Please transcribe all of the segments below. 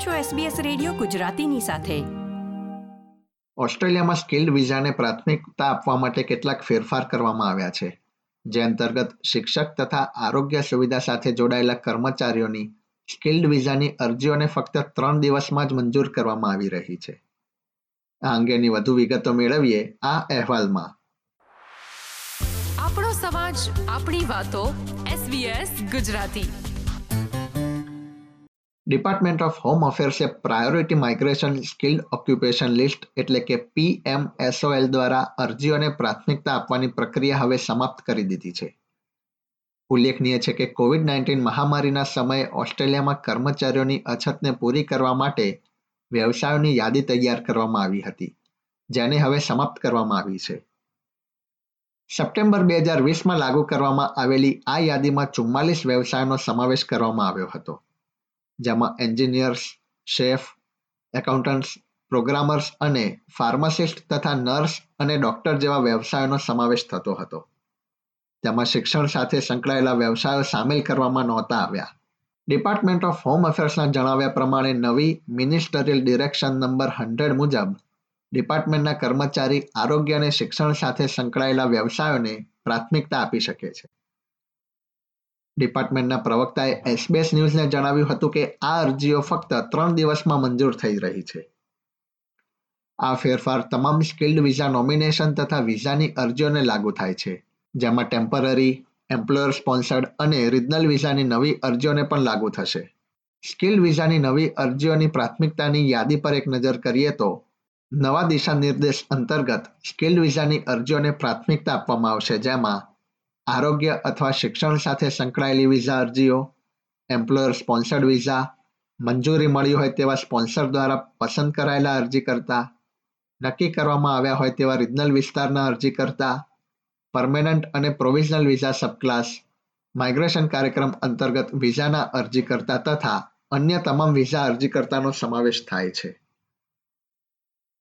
આપ છો SBS radio ગુજરાતીની સાથે. ઓસ્ટ્રેલિયામાં સ્કિલ્ડ વિઝાને પ્રાથમિકતા આપવા માટે કેટલાક ફેરફાર કરવામાં આવ્યા છે જે અંતર્ગત શિક્ષક તથા આરોગ્ય સુવિધા સાથે જોડાયેલા કર્મચારીઓની સ્કિલ્ડ વિઝાની અરજીઓને ફક્ત ત્રણ દિવસમાં જ મંજૂર કરવામાં આવી રહી છે. આ અંગેની વધુ વિગતો મેળવીએ આ અહેવાલમાં. આપણો સમાજ આપણી વાતો SBS Gujarati. Department of home અફેર્સે priority migration skilled occupation list એટલે કે પીએમએસઓએલ દ્વારા અરજીઓને પ્રાથમિકતા આપવાની પ્રક્રિયા હવે સમાપ્ત કરી દીધી છે. ઉલ્લેખનીય છે કે કોવિડ નાઇન્ટીન મહામારીના સમયે ઓસ્ટ્રેલિયામાં કર્મચારીઓની અછતને પૂરી કરવા માટે વ્યવસાયોની યાદી તૈયાર કરવામાં આવી હતી, જેને હવે સમાપ્ત કરવામાં આવી છે. સપ્ટેમ્બર બે હજાર વીસમાં લાગુ કરવામાં આવેલી આ યાદીમાં ચુમ્માલીસ વ્યવસાયોનો સમાવેશ કરવામાં આવ્યો હતો. જેમાં એન્જિનિયર્સ શેફ એકાઉન્ટન્ટ્સ પ્રોગ્રામર્સ અને ફાર્માસિસ્ટ તથા નર્સ અને ડોક્ટર જેવા વ્યવસાયોનો સમાવેશ થતો હતો. તેમાં શિક્ષણ સાથે સંકળાયેલા વ્યવસાયો સામેલ કરવામાં નહોતા આવ્યા. ડિપાર્ટમેન્ટ ઓફ હોમ અફેર્સના જણાવ્યા પ્રમાણે નવી મિનિસ્ટરિયલ ડિરેક્શન નંબર હંડ્રેડ મુજબ ડિપાર્ટમેન્ટના કર્મચારી આરોગ્ય અને શિક્ષણ સાથે સંકળાયેલા વ્યવસાયોને પ્રાથમિકતા આપી શકે છે. ડિપાર્ટમેન્ટના પ્રવક્તાએ એસબીએસ ન્યૂઝને જણાવ્યું હતું કે આ અરજીઓ ફક્ત ત્રણ દિવસમાં મંજૂર થઈ રહી છે. આ ફેરફાર તમામ સ્કિલ્ડ વિઝા નોમિનેશન તથા વિઝાની અરજીઓને લાગુ થાય છે, જેમાં ટેમ્પરરી, એમ્પ્લોયર સ્પોન્સર્ડ અને રિજનલ વિઝાની નવી અરજીઓને પણ લાગુ થશે. સ્કિલ્ડ વિઝાની નવી અરજીઓની પ્રાથમિકતાની યાદી પર એક નજર કરીએ તો, નવા દિશા નિર્દેશ અંતર્ગત સ્કિલ્ડ વિઝાની અરજીઓને પ્રાથમિકતા આપવામાં આવશે, જેમાં આરોગ્ય અથવા શિક્ષણ સાથે સંકળાયેલી વિઝા અરજીઓ એમ્પ્લોયર સ્પોન્સર્ડ વિઝા મંજૂરી મળી હોય તેવા સ્પોન્સર દ્વારા પસંદ કરાયેલા અરજી કરતા, નક્કી કરવામાં આવ્યા હોય તેવા રિજનલ વિસ્તારના અરજી કરતા પરમેનન્ટ અને પ્રોવિઝનલ વિઝા સબક્લાસ માઇગ્રેશન કાર્યક્રમ અંતર્ગત વિઝાના અરજી કરતા તથા અન્ય તમામ વિઝા અરજીકર્તાનો સમાવેશ થાય છે.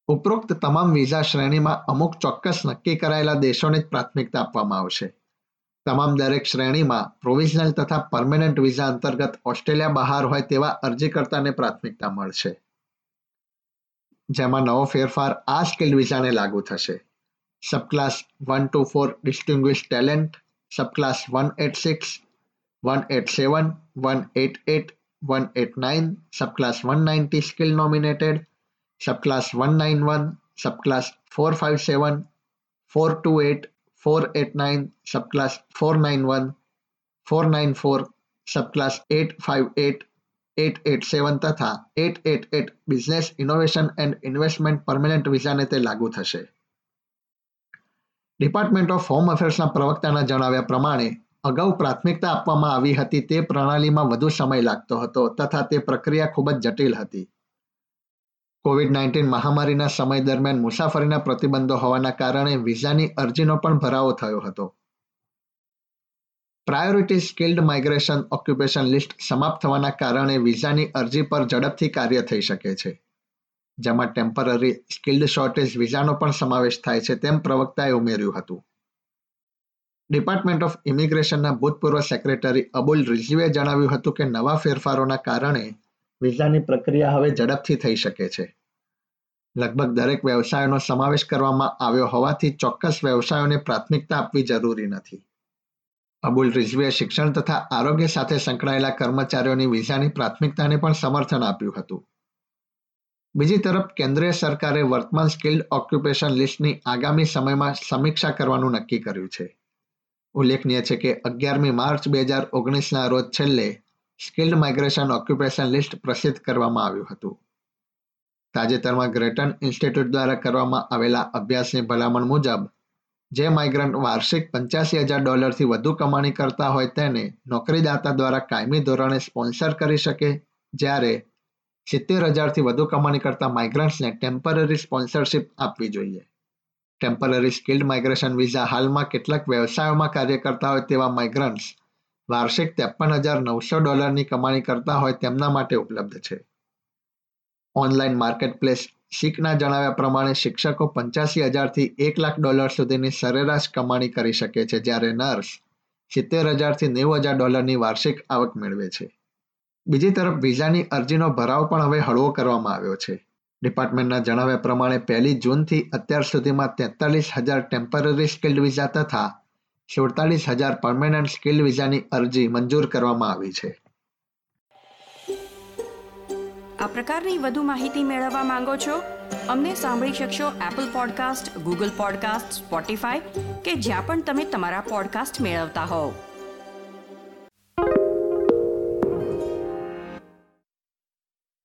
ઉપરોક્ત તમામ વિઝા શ્રેણીમાં અમુક ચોક્કસ નક્કી કરાયેલા દેશોને જ પ્રાથમિકતા આપવામાં આવશે. તમામ દરેક શ્રેણીમાં પ્રોવિઝનલ તથા પરમેનન્ટ વિઝા અંતર્ગત ઓસ્ટ્રેલિયા બહાર હોય તેવા અરજીકર્તાને પ્રાથમિકતા મળશે. જેમાં નવો ફેરફાર આ સ્કિલ વિઝાને લાગુ થશે. Subclass one two four distinguish talent subclass one eight six one eight seven one eight eight one eight nine subclass one ninety skill nominated subclass one nine one subclass four five seven four two eight four eight nine subclass four nine one four nine four subclass eight five eight eight eight seven તથા eight eight eight business innovation and investment permanent વિઝાને તે લાગુ થશે. Department of home અફેર્સના પ્રવક્તાના જણાવ્યા પ્રમાણે, અગાઉ પ્રાથમિકતા આપવામાં આવી હતી તે પ્રણાલીમાં વધુ સમય લાગતો હતો તથા તે પ્રક્રિયા ખૂબ જ જટિલ હતી. કોવિડ નાઇન્ટીન મહામારીના સમય દરમિયાન મુસાફરીના પ્રતિબંધો હોવાના કારણે વિઝાની અરજીનો પણ ભરાવો થયો હતો. Priority skilled migration occupation list સમાપ્ત થવાના કારણે વિઝાની અરજી પર ઝડપથી કાર્ય થઈ શકે છે. જેમાં ટેમ્પરરી સ્કિલ્ડ શોર્ટેજ વિઝાનો પણ સમાવેશ થાય છે તેમ પ્રવક્તાએ ઉમેર્યું હતું. ડિપાર્ટમેન્ટ ઓફ ઇમિગ્રેશનના ભૂતપૂર્વ સેક્રેટરી અબુલ રિઝવીએ જણાવ્યું હતું કે નવા ફેરફારોના કારણે વિઝાની પ્રક્રિયા હવે ઝડપથી થઈ શકે છે. લગભગ દરેક વ્યવસાયોનો સમાવેશ કરવામાં આવ્યો હોવાથી ચોક્કસ વ્યવસાયોને પ્રાથમિકતા આપવી જરૂરી નથી. અબુલ રિઝવીએ શિક્ષણ તથા આરોગ્ય સાથે સંકળાયેલા કર્મચારીઓની વિઝાની પ્રાથમિકતાને પણ સમર્થન આપ્યું હતું. બીજી તરફ, કેન્દ્રીય સરકારે વર્તમાન સ્કિલ્ડ ઓક્યુપેશન લિસ્ટની આગામી સમયમાં સમીક્ષા કરવાનું નક્કી કર્યું છે. ઉલ્લેખનીય છે કે અગિયારમી માર્ચ બે હજાર ઓગણીસના રોજ છેલ્લે સ્કિલ્ડ માઇગ્રેશન ઓક્યુપેશન લિસ્ટ પ્રસિદ્ધ કરવામાં આવ્યું હતું. તાજેતરમાં ગ્રેટન ઇન્સ્ટિટ્યૂટ દ્વારા કરવામાં આવેલા અભ્યાસની ભલામણ મુજબ, જે માઇગ્રન્ટ વાર્ષિક પંચ્યાસી હજાર ડોલરથી વધુ કમાણી કરતા હોય તેને નોકરીદાતા દ્વારા કાયમી ધોરણે સ્પોન્સર કરી શકે, જ્યારે સિત્તેર હજારથી વધુ કમાણી કરતા માઇગ્રન્ટ્સને ટેમ્પરરી સ્પોન્સરશિપ આપવી જોઈએ. ટેમ્પરરી સ્કિલ્ડ માઇગ્રેશન વિઝા હાલમાં કેટલાક વ્યવસાયોમાં કાર્ય કરતા હોય તેવા માઇગ્રન્ટ્સ વાર્ષિક ત્રેપન હજાર નવસો ડોલરની કમાણી કરતા હોય તેમના માટે ઉપલબ્ધ છે. ઓનલાઈન માર્કેટ પ્લેસ શીખના જણાવ્યા પ્રમાણે શિક્ષકો પંચ્યાસી હજારથી એક લાખ ડોલર સુધીની સરેરાશ કમાણી કરી શકે છે, જ્યારે નર્સ સિત્તેર હજારથી નેવું હજાર ડોલરની વાર્ષિક આવક મેળવે છે. બીજી તરફ, વિઝાની અરજીનો ભરાવ પણ હવે હળવો કરવામાં આવ્યો છે. ડિપાર્ટમેન્ટના જણાવ્યા પ્રમાણે, પહેલી જૂનથી અત્યાર સુધીમાં તેતાલીસ હજાર ટેમ્પરરી સ્કિલ્ડ વિઝા તથા સુડતાલીસ હજાર પરમેનન્ટ સ્કિલ વિઝાની અરજી મંજૂર કરવામાં આવી છે. આ પ્રકારની વધુ માહિતી મેળવવા માંગો છો? અમને સાંભળી શકશો Apple podcast Google podcast Spotify કે જ્યાં પણ તમે તમારા પોડકાસ્ટ મેળવતા હોવ.